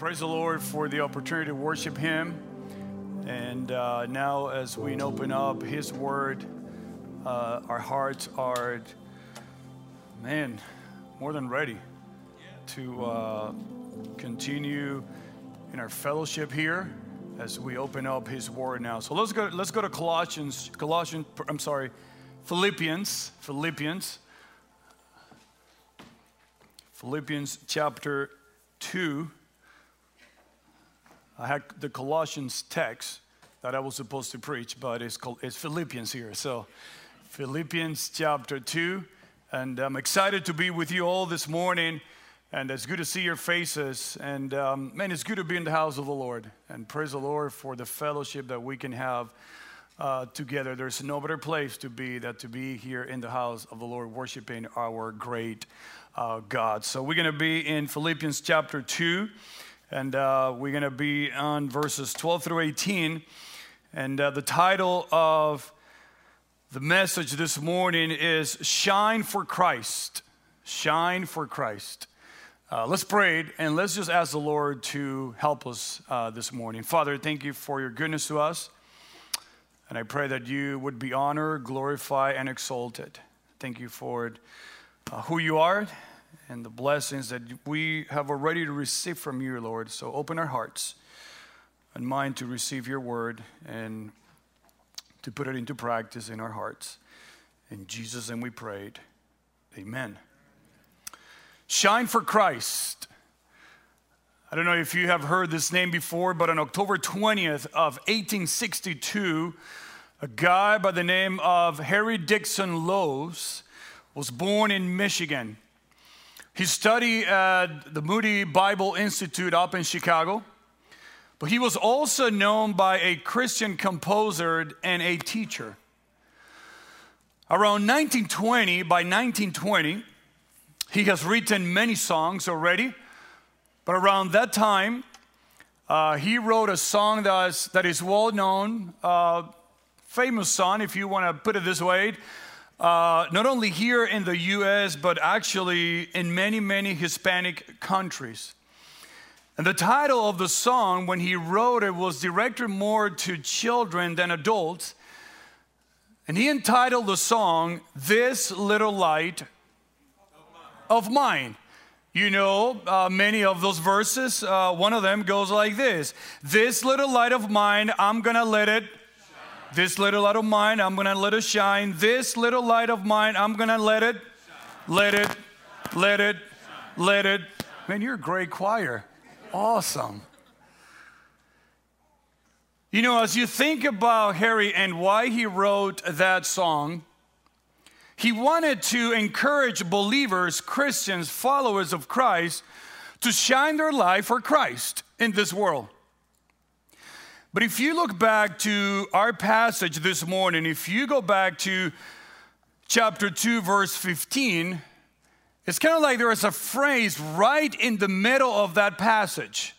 praise the Lord for the opportunity to worship Him. And uh, now, as we open up His Word, uh, our hearts are, man, more than ready to uh, continue in our fellowship here as we open up His Word now. So let's go. Let's go to Colossians. Colossians. I'm sorry, Philippians. Philippians. Philippians chapter two. I had the Colossians text that I was supposed to preach, but it's, called, it's Philippians here. So, Philippians chapter 2. And I'm excited to be with you all this morning. And it's good to see your faces. And um, man, it's good to be in the house of the Lord. And praise the Lord for the fellowship that we can have uh, together. There's no better place to be than to be here in the house of the Lord, worshiping our great uh, God. So we're going to be in Philippians chapter 2. And uh, we're going to be on verses 12 through 18. And uh, the title of the message this morning is Shine for Christ. Shine for Christ. Uh, let's pray and let's just ask the Lord to help us uh, this morning. Father, thank you for your goodness to us. And I pray that you would be honored, glorified, and exalted. Thank you for uh, who you are and the blessings that we have already received from you, Lord. So open our hearts and mind to receive your word and to put it into practice in our hearts. In Jesus' name we prayed. Amen. Shine for Christ. I don't know if you have heard this name before, but on October 20th of 1862, a guy by the name of Harry Dixon Loes was born in Michigan. He studied at the Moody Bible Institute up in Chicago, but he was also known by a Christian composer and a teacher. Around 1920, by 1920, he has written many songs already, but around that time, uh, he wrote a song that is, that is well known, uh, famous song, if you want to put it this way uh, not only here in the US, but actually in many, many Hispanic countries. And the title of the song, when he wrote it, was directed more to children than adults. And he entitled the song, This Little Light of Mine. You know uh, many of those verses. Uh, one of them goes like this This little light of mine, I'm gonna let it this little light of mine, I'm gonna let it shine. This little light of mine, I'm gonna let it, let it, let it, let it. Man, you're a great choir. Awesome. You know, as you think about Harry and why he wrote that song, he wanted to encourage believers, Christians, followers of Christ, to shine their light for Christ in this world. But if you look back to our passage this morning, if you go back to chapter 2, verse 15, it's kind of like there is a phrase right in the middle of that passage.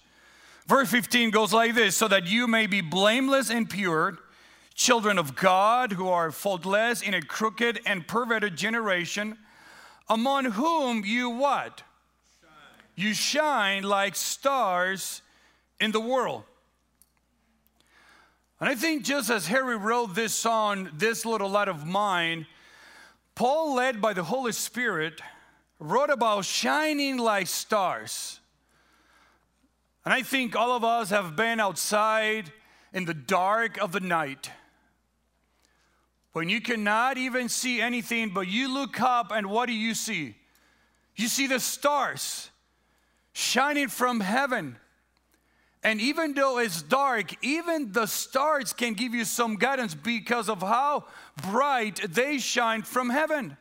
Verse 15 goes like this so that you may be blameless and pure, children of God who are faultless in a crooked and perverted generation, among whom you what? Shine. You shine like stars in the world. And I think just as Harry wrote this song, This Little Light of Mine, Paul, led by the Holy Spirit, wrote about shining like stars. And I think all of us have been outside in the dark of the night when you cannot even see anything, but you look up and what do you see? You see the stars shining from heaven. And even though it's dark, even the stars can give you some guidance because of how bright they shine from heaven.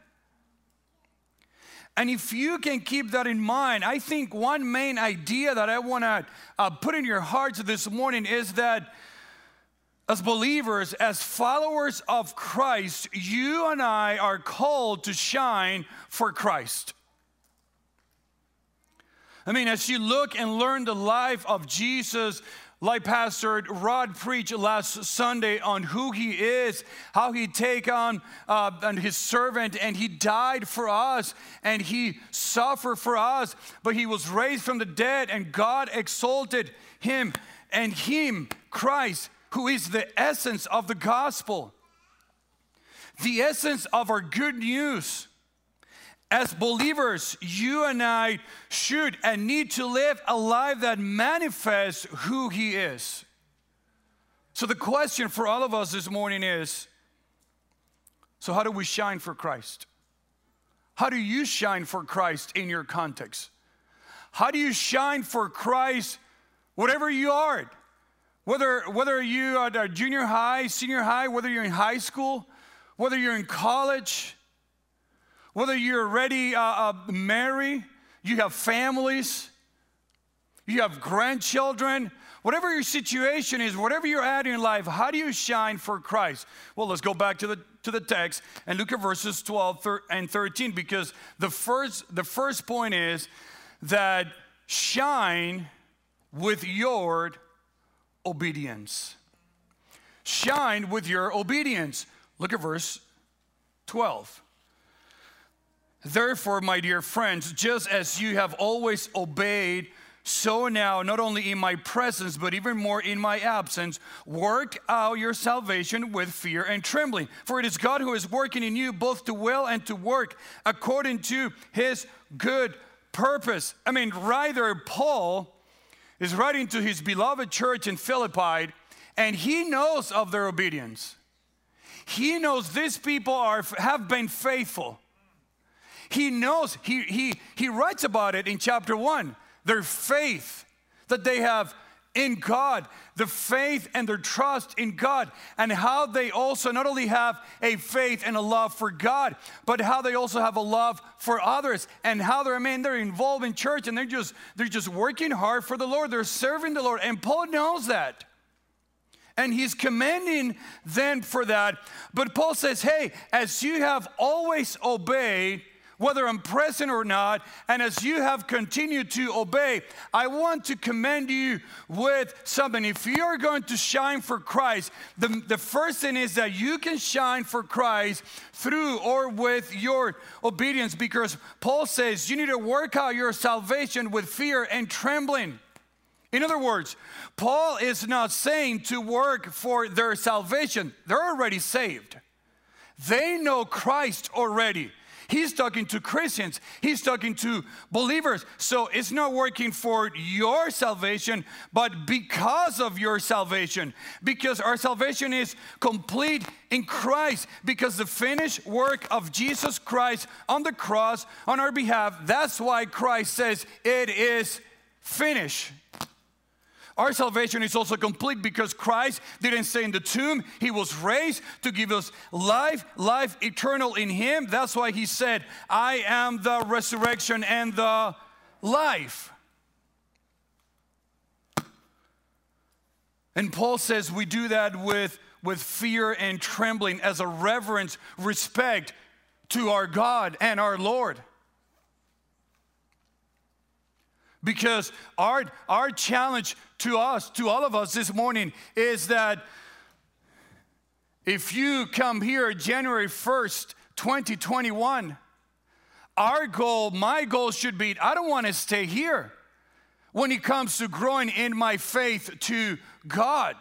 And if you can keep that in mind, I think one main idea that I want to uh, put in your hearts this morning is that as believers, as followers of Christ, you and I are called to shine for Christ. I mean, as you look and learn the life of Jesus, like Pastor Rod preached last Sunday on who he is, how he take on uh, and his servant, and he died for us, and he suffered for us, but he was raised from the dead, and God exalted him, and him, Christ, who is the essence of the gospel, the essence of our good news as believers, you and I should and need to live a life that manifests who He is. So, the question for all of us this morning is so, how do we shine for Christ? How do you shine for Christ in your context? How do you shine for Christ whatever you are? Whether, whether you are junior high, senior high, whether you're in high school, whether you're in college, whether you're ready uh, uh, marry, you have families, you have grandchildren, whatever your situation is, whatever you're at in life, how do you shine for Christ? Well, let's go back to the to the text and look at verses 12 and 13 because the first the first point is that shine with your obedience. Shine with your obedience. Look at verse 12. Therefore, my dear friends, just as you have always obeyed, so now, not only in my presence, but even more in my absence, work out your salvation with fear and trembling. For it is God who is working in you both to will and to work according to his good purpose. I mean, rather, Paul is writing to his beloved church in Philippi, and he knows of their obedience. He knows these people are, have been faithful. He knows, he, he, he writes about it in chapter one their faith that they have in God, the faith and their trust in God, and how they also not only have a faith and a love for God, but how they also have a love for others, and how they're I mean they're involved in church and they're just they're just working hard for the Lord. They're serving the Lord, and Paul knows that. And he's commending them for that. But Paul says, Hey, as you have always obeyed, whether I'm present or not. And as you have continued to obey, I want to commend you with something. If you're going to shine for Christ, the, the first thing is that you can shine for Christ through or with your obedience because Paul says you need to work out your salvation with fear and trembling. In other words, Paul is not saying to work for their salvation, they're already saved. They know Christ already. He's talking to Christians, he's talking to believers. So it's not working for your salvation, but because of your salvation. Because our salvation is complete in Christ, because the finished work of Jesus Christ on the cross on our behalf, that's why Christ says, It is finished. Our salvation is also complete because Christ didn't stay in the tomb. He was raised to give us life, life eternal in Him. That's why He said, I am the resurrection and the life. And Paul says we do that with, with fear and trembling as a reverence, respect to our God and our Lord. Because our, our challenge to us, to all of us this morning, is that if you come here January 1st, 2021, our goal, my goal should be I don't want to stay here when it comes to growing in my faith to God.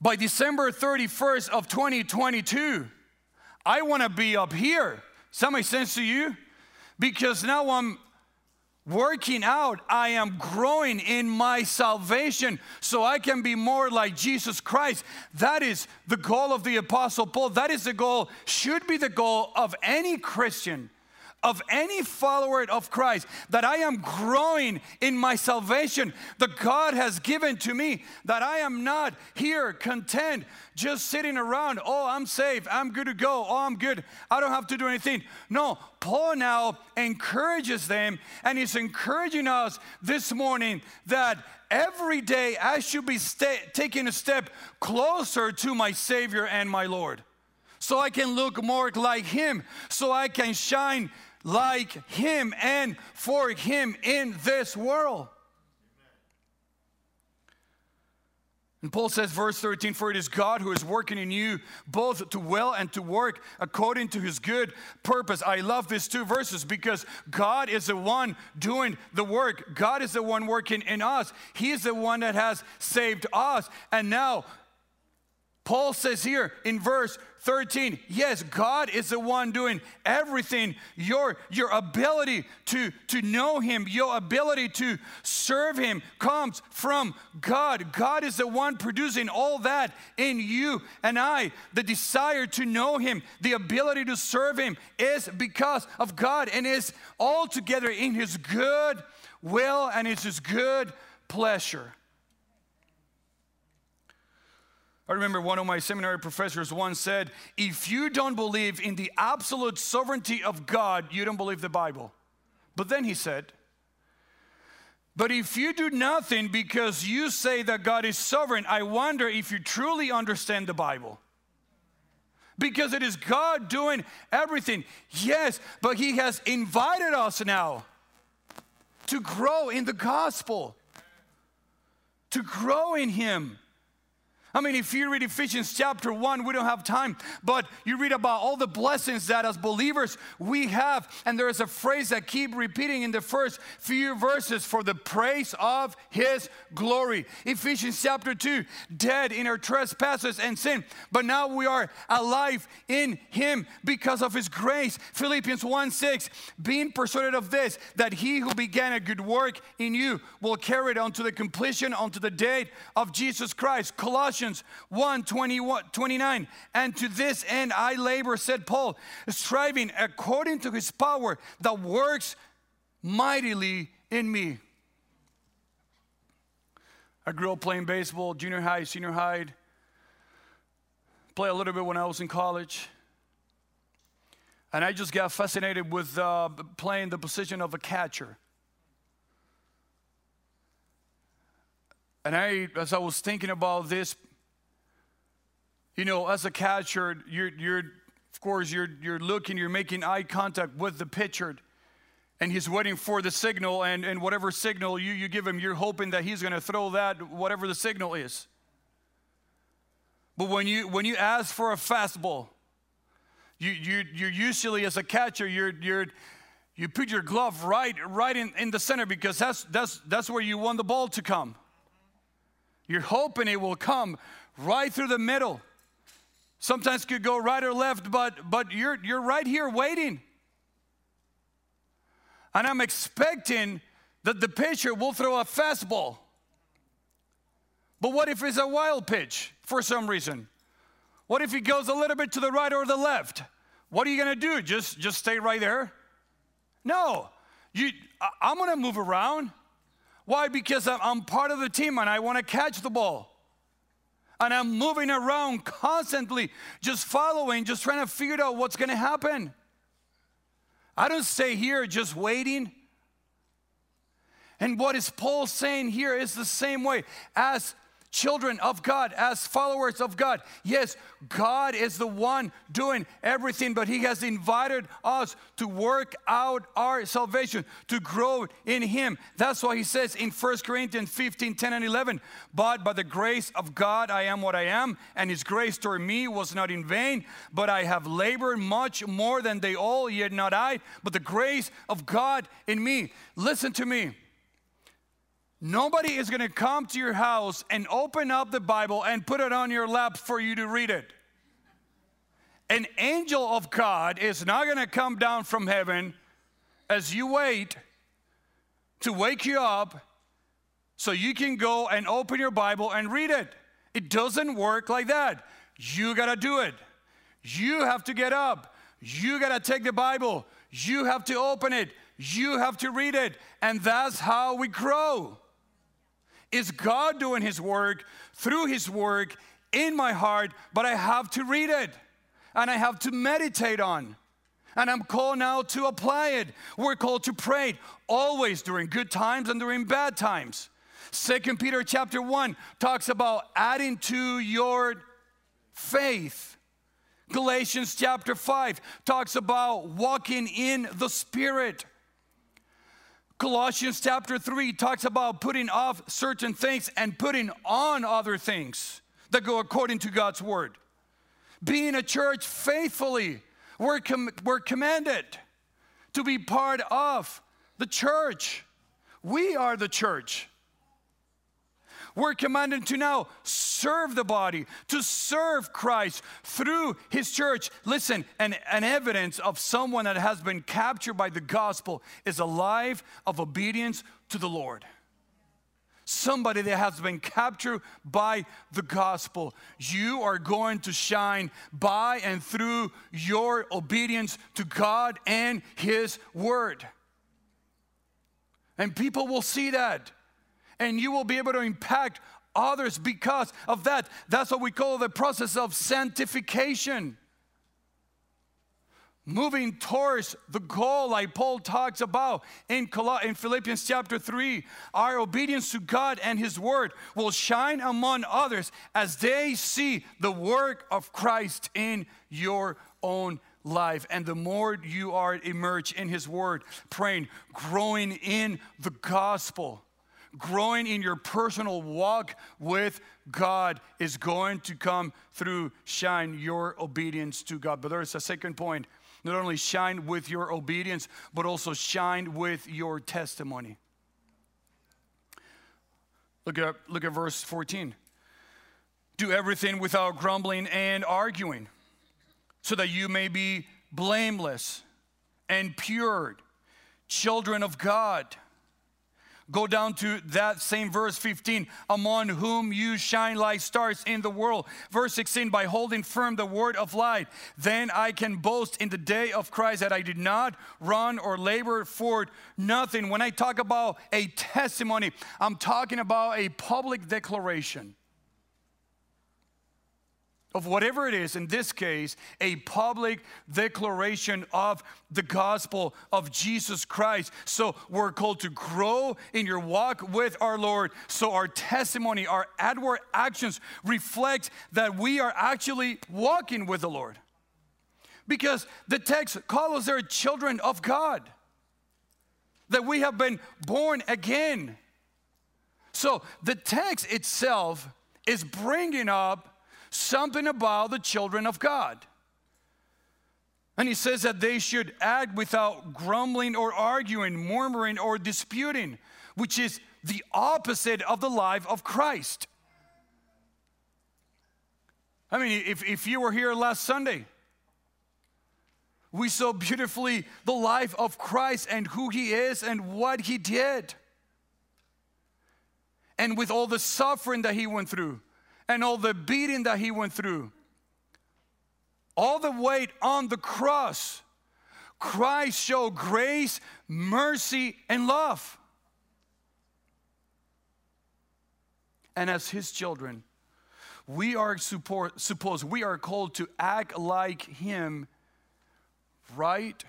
By December 31st of 2022, I want to be up here. That make sense to you? Because now I'm working out, I am growing in my salvation so I can be more like Jesus Christ. That is the goal of the Apostle Paul. That is the goal, should be the goal of any Christian of any follower of Christ, that I am growing in my salvation that God has given to me, that I am not here content just sitting around, oh, I'm safe, I'm good to go, oh, I'm good, I don't have to do anything. No, Paul now encourages them, and he's encouraging us this morning that every day I should be taking a step closer to my Savior and my Lord so I can look more like Him, so I can shine like Him and for Him in this world. And Paul says, verse 13, for it is God who is working in you both to will and to work according to his good purpose. I love these two verses because God is the one doing the work. God is the one working in us. He is the one that has saved us. And now, Paul says here in verse 13 yes god is the one doing everything. Your your ability to to know him your ability to serve him comes from god. God is the one producing all that in you and i. The desire to know him the ability to serve him is because of god and is altogether in his good will and it's his good pleasure I remember one of my seminary professors once said, If you don't believe in the absolute sovereignty of God, you don't believe the Bible. But then he said, But if you do nothing because you say that God is sovereign, I wonder if you truly understand the Bible. Because it is God doing everything. Yes, but He has invited us now to grow in the gospel, to grow in Him. I mean, if you read Ephesians chapter 1, we don't have time, but you read about all the blessings that as believers we have. And there is a phrase that keep repeating in the first few verses for the praise of his glory. Ephesians chapter 2, dead in our trespasses and sin, but now we are alive in him because of his grace. Philippians 1 6, being persuaded of this, that he who began a good work in you will carry it on to the completion, unto the day of Jesus Christ. Colossians Colossians 1 29. And to this end I labor, said Paul, striving according to his power that works mightily in me. I grew up playing baseball, junior high, senior high. Play a little bit when I was in college. And I just got fascinated with uh, playing the position of a catcher. And I, as I was thinking about this you know, as a catcher, you're, you're of course, you're, you're looking, you're making eye contact with the pitcher, and he's waiting for the signal, and, and whatever signal you, you give him, you're hoping that he's going to throw that, whatever the signal is. But when you, when you ask for a fastball, you, you, you're usually, as a catcher, you're, you're, you put your glove right, right in, in the center because that's, that's, that's where you want the ball to come. You're hoping it will come right through the middle. Sometimes could go right or left, but but you're you're right here waiting. And I'm expecting that the pitcher will throw a fastball. But what if it's a wild pitch for some reason? What if he goes a little bit to the right or the left? What are you going to do? Just just stay right there? No. You I'm going to move around. Why? Because I'm part of the team and I want to catch the ball and I'm moving around constantly, just following, just trying to figure out what's going to happen. I don't stay here just waiting. And what is Paul saying here is the same way as children of God, as followers of God. Yes, God is the one doing everything, but He has invited us to work out our salvation, to grow in Him. That's why He says in 1 Corinthians 15 10 and 11, But by the grace of God I am what I am, and His grace toward me was not in vain, but I have labored much more than they all, yet not I, but the grace of God in me. Listen to me. Nobody is going to come to your house and open up the Bible and put it on your lap for you to read it. An angel of God is not going to come down from heaven as you wait to wake you up so you can go and open your Bible and read it. It doesn't work like that. You got to do it. You have to get up. You got to take the Bible. You have to open it. You have to read it. And that's how we grow. Is God doing His work through His work in my heart, but I have to read it and I have to meditate on. And I'm called now to apply it. We're called to pray always during good times and during bad times. Second Peter chapter 1 talks about adding to your faith. Galatians chapter 5 talks about walking in the Spirit. Colossians chapter 3 talks about putting off certain things and putting on other things that go according to God's word. Being a church faithfully, we're, com- we're commanded to be part of the church. We are the church. We're commanded to now serve the body, to serve Christ through his church. Listen, an, an evidence of someone that has been captured by the gospel is a life of obedience to the Lord somebody that has been captured by the gospel. You are going to shine by and through your obedience to God and His Word. And people will see that and you will be able to impact others because of that. That's what we call the process of sanctification. Moving towards the goal, like Paul talks about in, in Philippians chapter 3, our obedience to God and His Word will shine among others as they see the work of Christ in your own life. And the more you are immersed in His Word, praying, growing in the gospel, growing in your personal walk with God is going to come through shine your obedience to God. But there's a second point not only shine with your obedience, but also shine with your testimony. Look at, look at verse 14. Do everything without grumbling and arguing, so that you may be blameless and pure, children of God Go down to that same verse 15, among whom you shine like stars in the world. Verse 16, by holding firm the word of light, then I can boast in the day of Christ that I did not run or labor for nothing. When I talk about a testimony, I'm talking about a public declaration of whatever it is, in this case, a public declaration of the gospel of Jesus Christ. So we're called to grow in your walk with our Lord. So our testimony, our outward actions reflect that we are actually walking with the Lord. Because the text calls us there children of God, that we have been born again. So the text itself is bringing up something about the children of God. And he says that they should act without grumbling or arguing, murmuring or disputing, which is the opposite of the life of Christ. I mean, if, if you were here last Sunday, we saw beautifully the life of Christ and who he is and what he did. And with all the suffering that he went through, and all the beating that he went through, all the weight on the cross, Christ showed grace, mercy, and love. And as his children, we are support, supposed, we are called to act like him right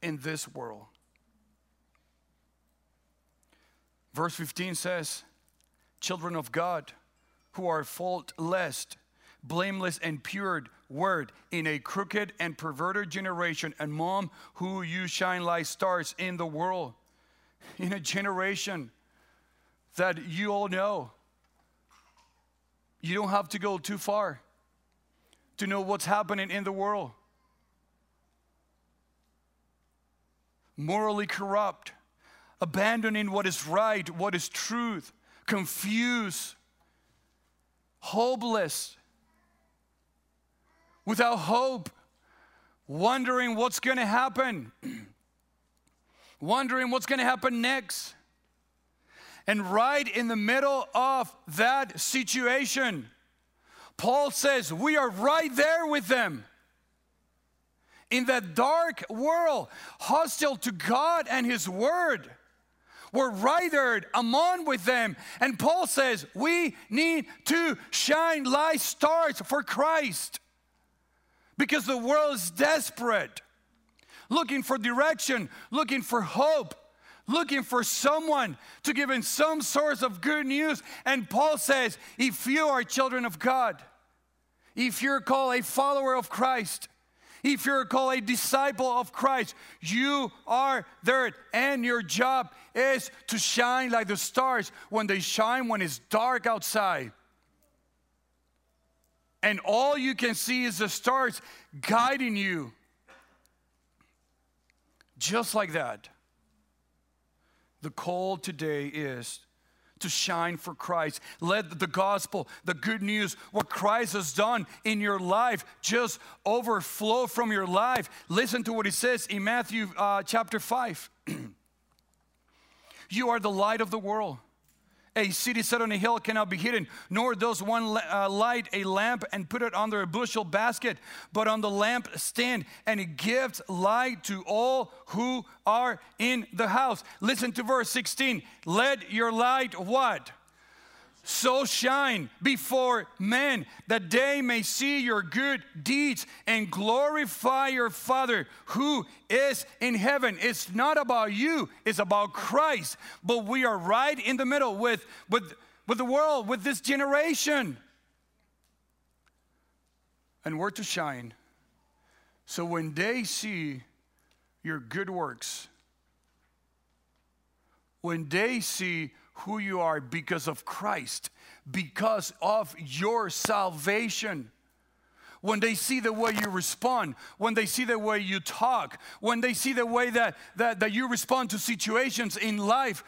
in this world. Verse 15 says, Children of God, who are faultless, blameless, and pure word in a crooked and perverted generation, and mom, who you shine like stars in the world, in a generation that you all know. You don't have to go too far to know what's happening in the world. Morally corrupt, abandoning what is right, what is truth, confused hopeless, without hope, wondering what's going to happen, wondering what's going to happen next. And right in the middle of that situation, Paul says, We are right there with them. In that dark world, hostile to God and His Word were right there among with them. And Paul says, we need to shine like stars for Christ because the world is desperate, looking for direction, looking for hope, looking for someone to give in some source of good news. And Paul says, if you are children of God, if you're called a follower of Christ, If you're called a disciple of Christ, you are there. And your job is to shine like the stars when they shine when it's dark outside. And all you can see is the stars guiding you. Just like that. The call today is to shine for Christ. Let the gospel, the good news, what Christ has done in your life just overflow from your life. Listen to what he says in Matthew uh, chapter 5. you are the light of the world. A city set on a hill cannot be hidden, nor does one uh, light a lamp and put it under a bushel basket, but on the lamp stand, and it gives light to all who are in the house. Listen to verse 16. Let your light what? So shine before men that they may see your good deeds and glorify your Father who is in heaven. It's not about you, it's about Christ. But we are right in the middle with, with, with the world, with this generation. And we're to shine. So when they see your good works, when they see who you are because of Christ, because of your salvation. When they see the way you respond, when they see the way you talk, when they see the way that, that, that you respond to situations in life,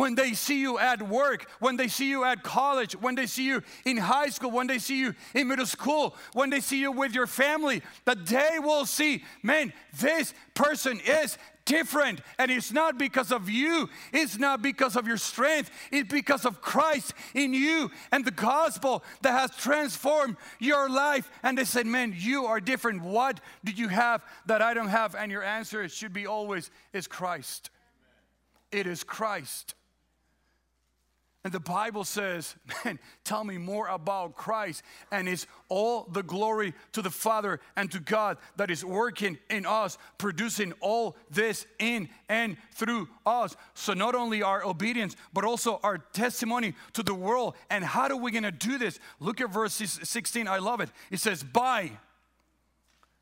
when they see you at work, when they see you at college, when they see you in high school, when they see you in middle school, when they see you with your family, that they will see, man, this person is different. And it's not because of you, it's not because of your strength, it's because of Christ in you and the gospel that has transformed your life. And they said, Man, you are different. What do you have that I don't have? And your answer should be always is Christ. It is Christ. And the Bible says, man, tell me more about Christ. And it's all the glory to the Father and to God that is working in us, producing all this in and through us. So not only our obedience, but also our testimony to the world. And how are we gonna do this? Look at verse 16. I love it. It says, by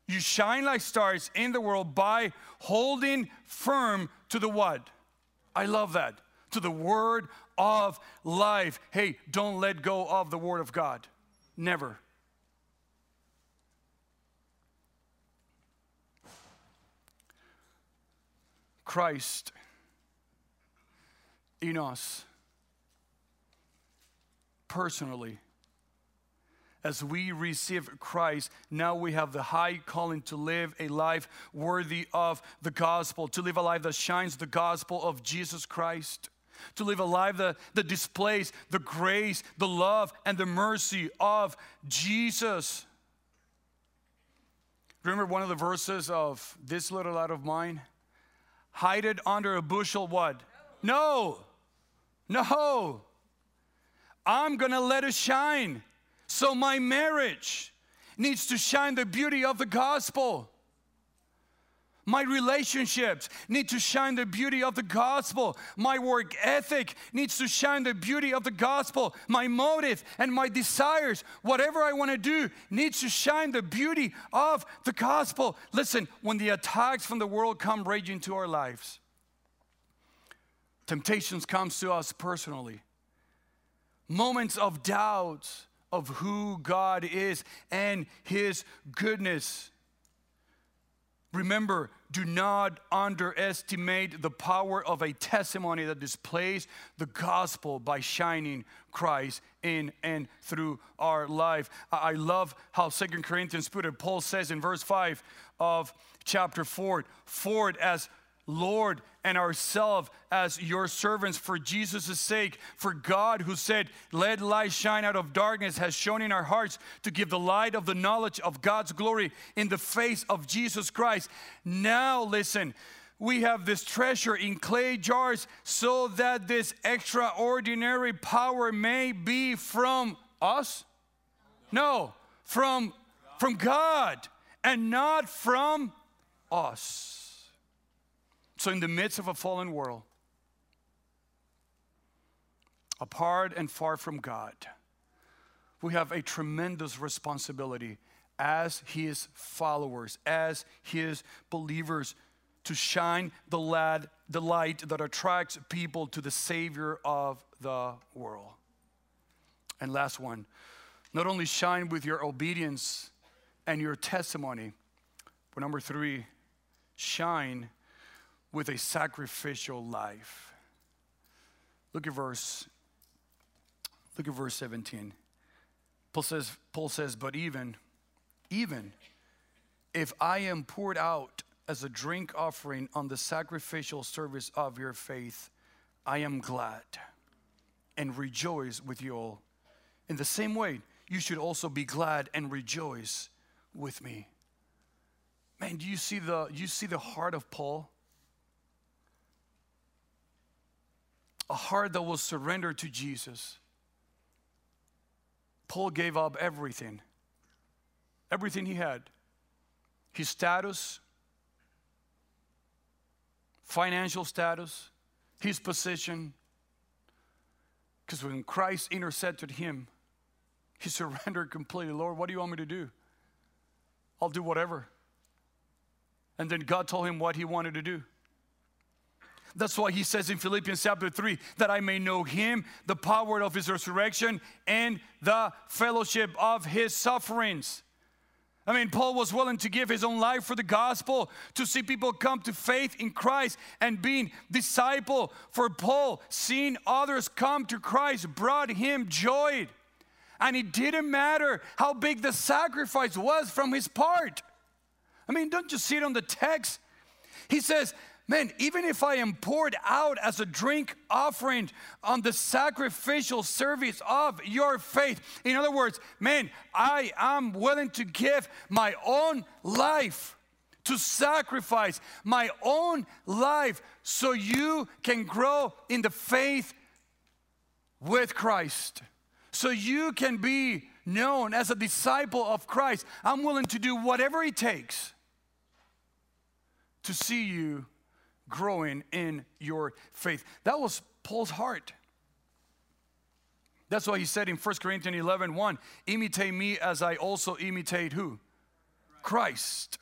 you shine like stars in the world by holding firm to the what? I love that. To the word of life. Hey, don't let go of the Word of God. Never. Christ in us personally. As we receive Christ, now we have the high calling to live a life worthy of the gospel, to live a life that shines the gospel of Jesus Christ to live a life that, that displays the grace, the love, and the mercy of Jesus. Remember one of the verses of this little light of mine? Hide it under a bushel, what? No, no. I'm gonna let it shine. So my marriage needs to shine the beauty of the gospel. My relationships need to shine the beauty of the gospel. My work ethic needs to shine the beauty of the gospel. My motive and my desires, whatever I want to do, needs to shine the beauty of the gospel. Listen, when the attacks from the world come raging to our lives, temptations comes to us personally. Moments of doubt of who God is and his goodness. Remember, do not underestimate the power of a testimony that displays the gospel by shining Christ in and through our life. I love how Second Corinthians put it. Paul says in verse 5 of chapter 4, for as Lord and ourselves as your servants for Jesus' sake. For God, who said, Let light shine out of darkness, has shown in our hearts to give the light of the knowledge of God's glory in the face of Jesus Christ. Now, listen. We have this treasure in clay jars so that this extraordinary power may be from us? No, from, from God and not from us. So, in the midst of a fallen world, apart and far from God, we have a tremendous responsibility as his followers, as his believers, to shine the, lad, the light that attracts people to the Savior of the world. And last one, not only shine with your obedience and your testimony, but number three, shine with a sacrificial life. Look at verse look at verse 17. Paul says Paul says but even even if I am poured out as a drink offering on the sacrificial service of your faith, I am glad and rejoice with you all. In the same way, you should also be glad and rejoice with me. Man, do you see the you see the heart of Paul? A heart that will surrender to Jesus. Paul gave up everything. Everything he had. His status, financial status, his position. Because when Christ intercepted him, he surrendered completely. Lord, what do you want me to do? I'll do whatever. And then God told him what he wanted to do. That's why he says in Philippians chapter 3 that I may know him, the power of his resurrection, and the fellowship of his sufferings. I mean, Paul was willing to give his own life for the gospel to see people come to faith in Christ and being disciple. For Paul, seeing others come to Christ brought him joy. And it didn't matter how big the sacrifice was from his part. I mean, don't you see it on the text? He says, Man, even if I am poured out as a drink offering on the sacrificial service of your faith. In other words, man, I am willing to give my own life to sacrifice my own life so you can grow in the faith with Christ. So you can be known as a disciple of Christ. I'm willing to do whatever it takes to see you growing in your faith. That was Paul's heart. That's why he said in 1 Corinthians 11 1, imitate me as I also imitate who? Christ.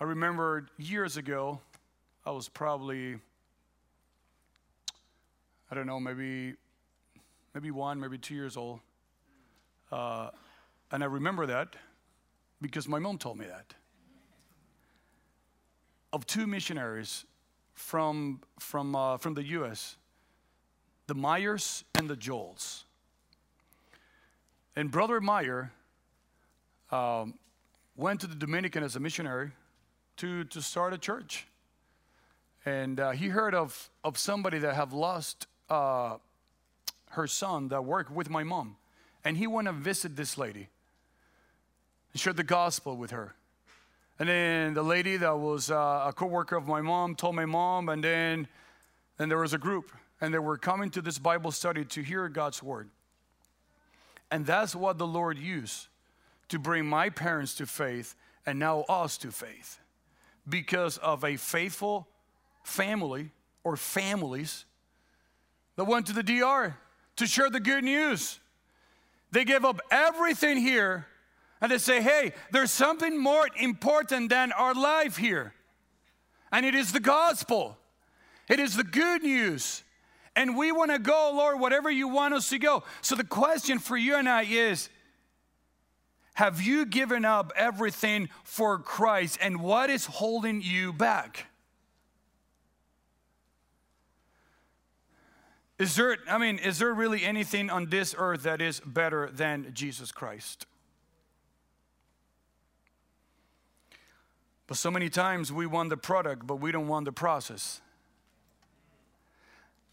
I remember years ago, I was probably, I don't know, maybe, maybe one, maybe two years old. Uh, and I remember that because my mom told me that. Of two missionaries from, from, uh, from the US, the Myers and the Joels. And Brother Meyer um, went to the Dominican as a missionary to, to start a church. And uh, he heard of, of somebody that have lost uh, her son that worked with my mom. And he went and visited this lady and shared the gospel with her. And then the lady that was uh, a co-worker of my mom told my mom, and then, then there was a group, and they were coming to this Bible study to hear God's word. And that's what the Lord used to bring my parents to faith and now us to faith because of a faithful family or families that went to the DR to share the good news. They gave up everything here and they say, hey, there's something more important than our life here. And it is the gospel, it is the good news. And we want to go, Lord, whatever you want us to go. So the question for you and I is Have you given up everything for Christ? And what is holding you back? Is there, I mean, is there really anything on this earth that is better than Jesus Christ? But so many times we want the product, but we don't want the process.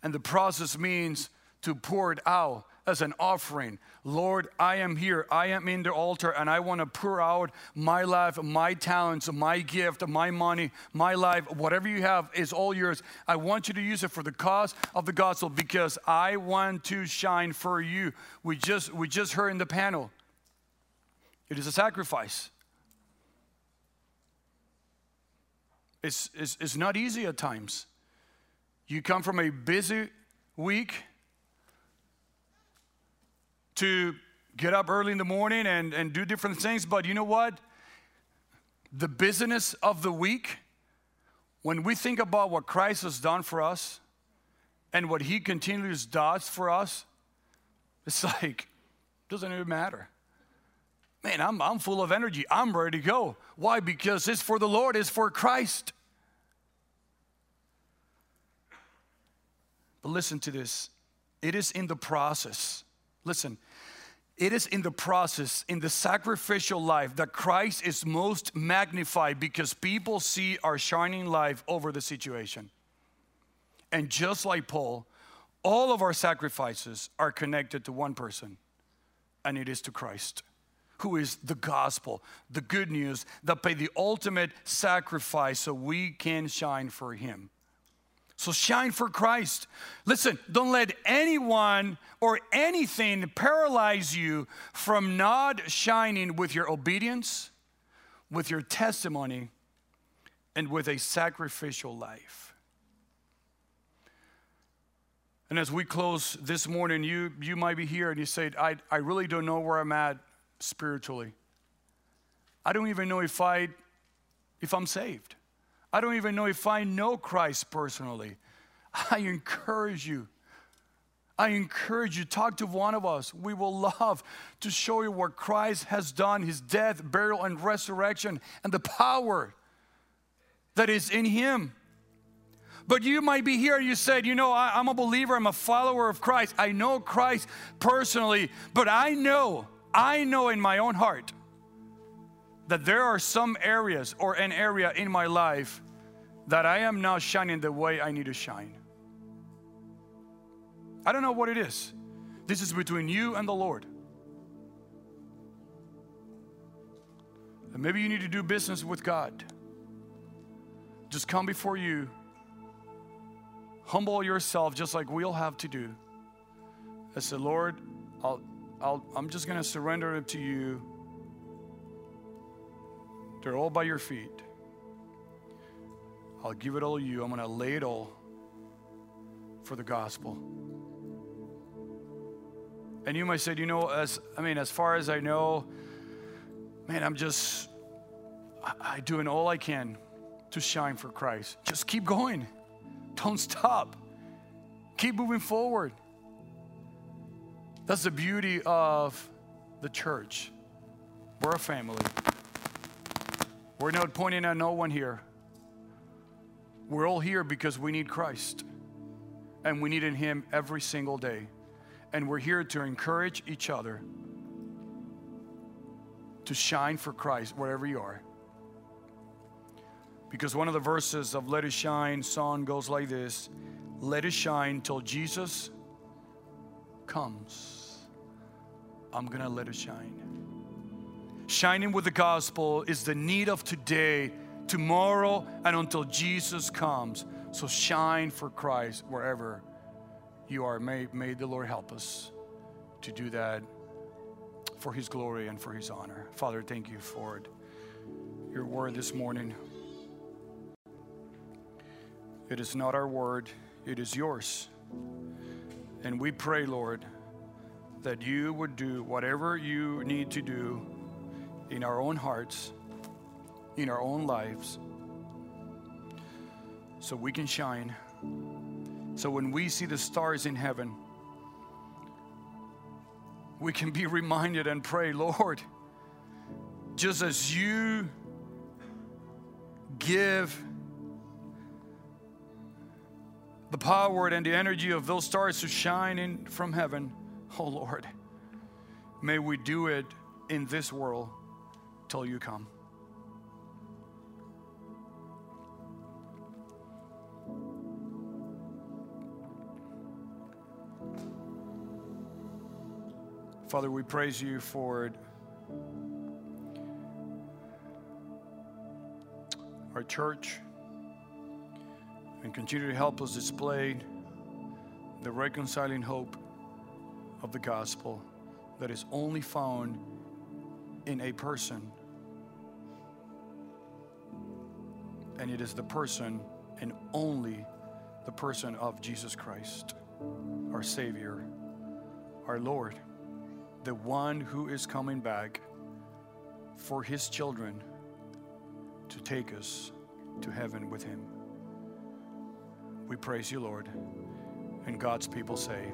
And the process means to pour it out as an offering. Lord, I am here. I am in the altar and I want to pour out my life, my talents, my gift, my money, my life, whatever you have is all yours. I want you to use it for the cause of the gospel because I want to shine for you. We just we just heard in the panel. It is a sacrifice. It's, it's, it's not easy at times. You come from a busy week, to get up early in the morning and, and do different things, but you know what? The business of the week, when we think about what Christ has done for us and what He continues does for us, it's like, doesn't even matter. Man, I'm, I'm full of energy. I'm ready to go. Why? Because it's for the Lord, it's for Christ. But listen to this it is in the process. Listen, it is in the process, in the sacrificial life, that Christ is most magnified because people see our shining life over the situation. And just like Paul, all of our sacrifices are connected to one person, and it is to Christ, who is the gospel, the good news that paid the ultimate sacrifice so we can shine for Him. So shine for Christ. Listen, don't let anyone or anything paralyze you from not shining with your obedience, with your testimony, and with a sacrificial life. And as we close this morning, you, you might be here and you say, I, I really don't know where I'm at spiritually. I don't even know if, I, if I'm saved. I don't even know if I know Christ personally. I encourage you. I encourage you, talk to one of us. We will love to show you what Christ has done, his death, burial, and resurrection, and the power that is in him. But you might be here, you said, you know, I, am a believer, I'm a follower of Christ. I know Christ personally, but I know, I know in my own heart that there are some areas or an area in my life that I am not shining the way I need to shine. I don't know what it is. This is between you and the Lord. And maybe you need to do business with God. Just come before you, humble yourself just like we'll have to do. I said, Lord, I'll, I'll, I'm just going to surrender it to you. They're all by your feet. I'll give it all to you. I'm going to lay it all for the gospel. And you might say, you know, as I mean, as far as I know, man, I'm just I, I doing all I can to shine for Christ. Just keep going. Don't stop. Keep moving forward. That's the beauty of the church. We're a family. We're not pointing at no one here. We're all here because we need Christ. And we need in Him every single day. And we're here to encourage each other to shine for Christ wherever you are. Because one of the verses of Let It Shine song goes like this Let it shine till Jesus comes. I'm gonna let it shine. Shining with the gospel is the need of today tomorrow and until Jesus comes. So shine for Christ wherever you are. May, may the Lord help us to do that for His glory and for His honor. Father, thank you for your word this morning. It is not our word, it is yours. And we pray, Lord, that you would do whatever you need to do in our own hearts in our own lives so we can shine. So when we see the stars in heaven, we can be reminded and pray, Lord, just as you give the power and the energy of those stars to shine in from heaven, oh Lord, may we do it in this world till you come. Father, we praise you for our church and continue to help us display the reconciling hope of the gospel that is only found in a person. And it is the person and only the person of Jesus Christ, our Savior, our Lord. the one who is coming back for his children to take us to heaven with him. We praise you, Lord. And God's people say,